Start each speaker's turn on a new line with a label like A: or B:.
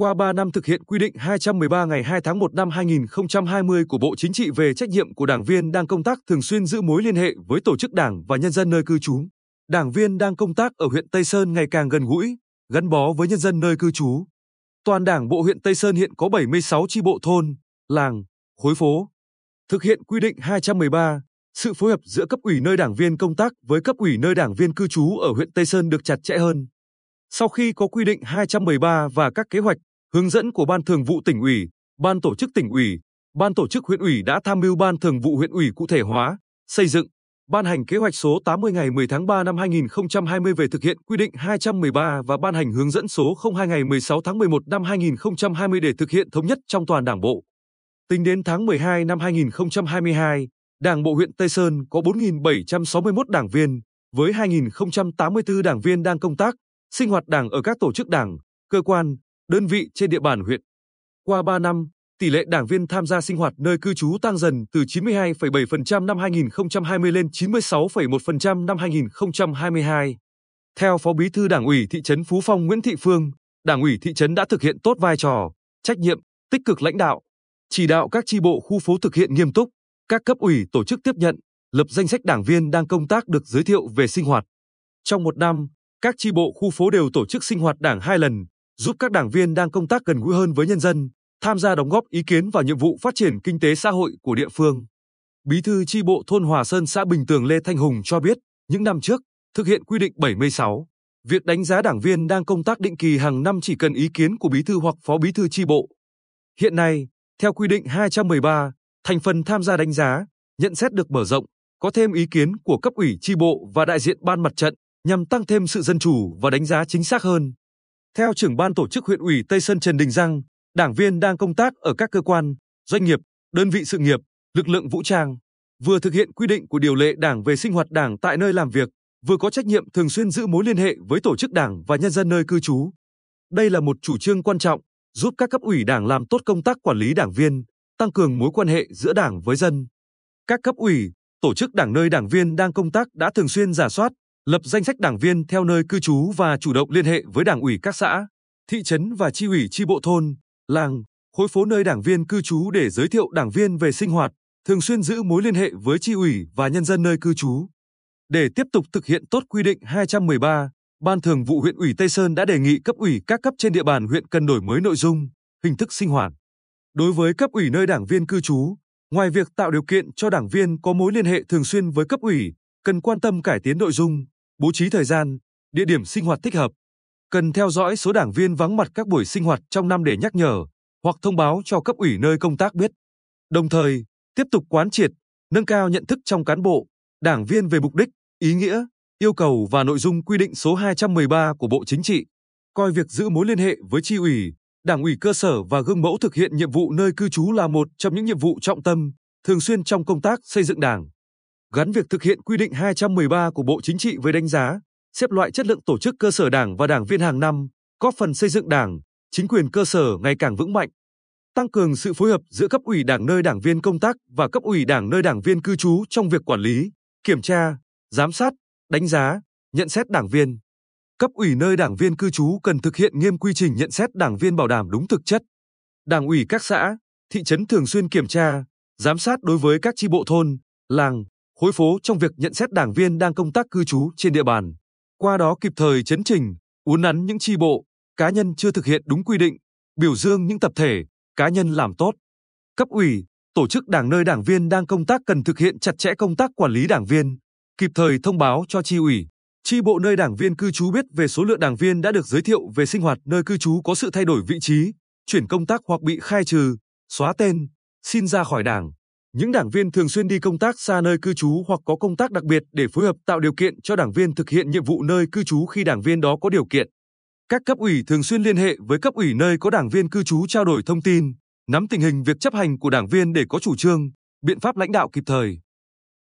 A: Qua 3 năm thực hiện quy định 213 ngày 2 tháng 1 năm 2020 của Bộ Chính trị về trách nhiệm của đảng viên đang công tác thường xuyên giữ mối liên hệ với tổ chức đảng và nhân dân nơi cư trú. Đảng viên đang công tác ở huyện Tây Sơn ngày càng gần gũi, gắn bó với nhân dân nơi cư trú. Toàn Đảng bộ huyện Tây Sơn hiện có 76 chi bộ thôn, làng, khối phố. Thực hiện quy định 213, sự phối hợp giữa cấp ủy nơi đảng viên công tác với cấp ủy nơi đảng viên cư trú ở huyện Tây Sơn được chặt chẽ hơn. Sau khi có quy định 213 và các kế hoạch, hướng dẫn của Ban Thường vụ tỉnh ủy, Ban tổ chức tỉnh ủy, Ban tổ chức huyện ủy đã tham mưu Ban Thường vụ huyện ủy cụ thể hóa, xây dựng, ban hành kế hoạch số 80 ngày 10 tháng 3 năm 2020 về thực hiện quy định 213 và ban hành hướng dẫn số 02 ngày 16 tháng 11 năm 2020 để thực hiện thống nhất trong toàn Đảng bộ. Tính đến tháng 12 năm 2022, Đảng bộ huyện Tây Sơn có 4.761 đảng viên, với 2.084 đảng viên đang công tác, sinh hoạt đảng ở các tổ chức đảng, cơ quan, đơn vị trên địa bàn huyện. Qua 3 năm, tỷ lệ đảng viên tham gia sinh hoạt nơi cư trú tăng dần từ 92,7% năm 2020 lên 96,1% năm 2022. Theo Phó Bí thư Đảng ủy thị trấn Phú Phong Nguyễn Thị Phương, Đảng ủy thị trấn đã thực hiện tốt vai trò, trách nhiệm, tích cực lãnh đạo, chỉ đạo các chi bộ khu phố thực hiện nghiêm túc, các cấp ủy tổ chức tiếp nhận, lập danh sách đảng viên đang công tác được giới thiệu về sinh hoạt. Trong một năm, các chi bộ khu phố đều tổ chức sinh hoạt đảng hai lần, giúp các đảng viên đang công tác gần gũi hơn với nhân dân, tham gia đóng góp ý kiến vào nhiệm vụ phát triển kinh tế xã hội của địa phương. Bí thư chi bộ thôn Hòa Sơn xã Bình Tường Lê Thanh Hùng cho biết, những năm trước, thực hiện quy định 76, việc đánh giá đảng viên đang công tác định kỳ hàng năm chỉ cần ý kiến của bí thư hoặc phó bí thư chi bộ. Hiện nay, theo quy định 213, thành phần tham gia đánh giá, nhận xét được mở rộng, có thêm ý kiến của cấp ủy chi bộ và đại diện ban mặt trận nhằm tăng thêm sự dân chủ và đánh giá chính xác hơn. Theo trưởng ban tổ chức huyện ủy Tây Sơn Trần Đình Giang, đảng viên đang công tác ở các cơ quan, doanh nghiệp, đơn vị sự nghiệp, lực lượng vũ trang, vừa thực hiện quy định của điều lệ đảng về sinh hoạt đảng tại nơi làm việc, vừa có trách nhiệm thường xuyên giữ mối liên hệ với tổ chức đảng và nhân dân nơi cư trú. Đây là một chủ trương quan trọng, giúp các cấp ủy đảng làm tốt công tác quản lý đảng viên, tăng cường mối quan hệ giữa đảng với dân. Các cấp ủy, tổ chức đảng nơi đảng viên đang công tác đã thường xuyên giả soát, lập danh sách đảng viên theo nơi cư trú và chủ động liên hệ với đảng ủy các xã, thị trấn và chi ủy chi bộ thôn, làng, khối phố nơi đảng viên cư trú để giới thiệu đảng viên về sinh hoạt, thường xuyên giữ mối liên hệ với chi ủy và nhân dân nơi cư trú. Để tiếp tục thực hiện tốt quy định 213, Ban Thường vụ huyện ủy Tây Sơn đã đề nghị cấp ủy các cấp trên địa bàn huyện cần đổi mới nội dung, hình thức sinh hoạt. Đối với cấp ủy nơi đảng viên cư trú, ngoài việc tạo điều kiện cho đảng viên có mối liên hệ thường xuyên với cấp ủy, cần quan tâm cải tiến nội dung, bố trí thời gian, địa điểm sinh hoạt thích hợp. Cần theo dõi số đảng viên vắng mặt các buổi sinh hoạt trong năm để nhắc nhở hoặc thông báo cho cấp ủy nơi công tác biết. Đồng thời, tiếp tục quán triệt, nâng cao nhận thức trong cán bộ, đảng viên về mục đích, ý nghĩa, yêu cầu và nội dung quy định số 213 của Bộ Chính trị, coi việc giữ mối liên hệ với tri ủy, đảng ủy cơ sở và gương mẫu thực hiện nhiệm vụ nơi cư trú là một trong những nhiệm vụ trọng tâm, thường xuyên trong công tác xây dựng đảng gắn việc thực hiện quy định 213 của Bộ Chính trị với đánh giá, xếp loại chất lượng tổ chức cơ sở đảng và đảng viên hàng năm, góp phần xây dựng đảng, chính quyền cơ sở ngày càng vững mạnh. Tăng cường sự phối hợp giữa cấp ủy đảng nơi đảng viên công tác và cấp ủy đảng nơi đảng viên cư trú trong việc quản lý, kiểm tra, giám sát, đánh giá, nhận xét đảng viên. Cấp ủy nơi đảng viên cư trú cần thực hiện nghiêm quy trình nhận xét đảng viên bảo đảm đúng thực chất. Đảng ủy các xã, thị trấn thường xuyên kiểm tra, giám sát đối với các chi bộ thôn, làng, hối phố trong việc nhận xét đảng viên đang công tác cư trú trên địa bàn. Qua đó kịp thời chấn trình, uốn nắn những chi bộ, cá nhân chưa thực hiện đúng quy định, biểu dương những tập thể, cá nhân làm tốt. Cấp ủy, tổ chức đảng nơi đảng viên đang công tác cần thực hiện chặt chẽ công tác quản lý đảng viên, kịp thời thông báo cho chi ủy, chi bộ nơi đảng viên cư trú biết về số lượng đảng viên đã được giới thiệu về sinh hoạt nơi cư trú có sự thay đổi vị trí, chuyển công tác hoặc bị khai trừ, xóa tên, xin ra khỏi đảng. Những đảng viên thường xuyên đi công tác xa nơi cư trú hoặc có công tác đặc biệt để phối hợp tạo điều kiện cho đảng viên thực hiện nhiệm vụ nơi cư trú khi đảng viên đó có điều kiện. Các cấp ủy thường xuyên liên hệ với cấp ủy nơi có đảng viên cư trú trao đổi thông tin, nắm tình hình việc chấp hành của đảng viên để có chủ trương, biện pháp lãnh đạo kịp thời.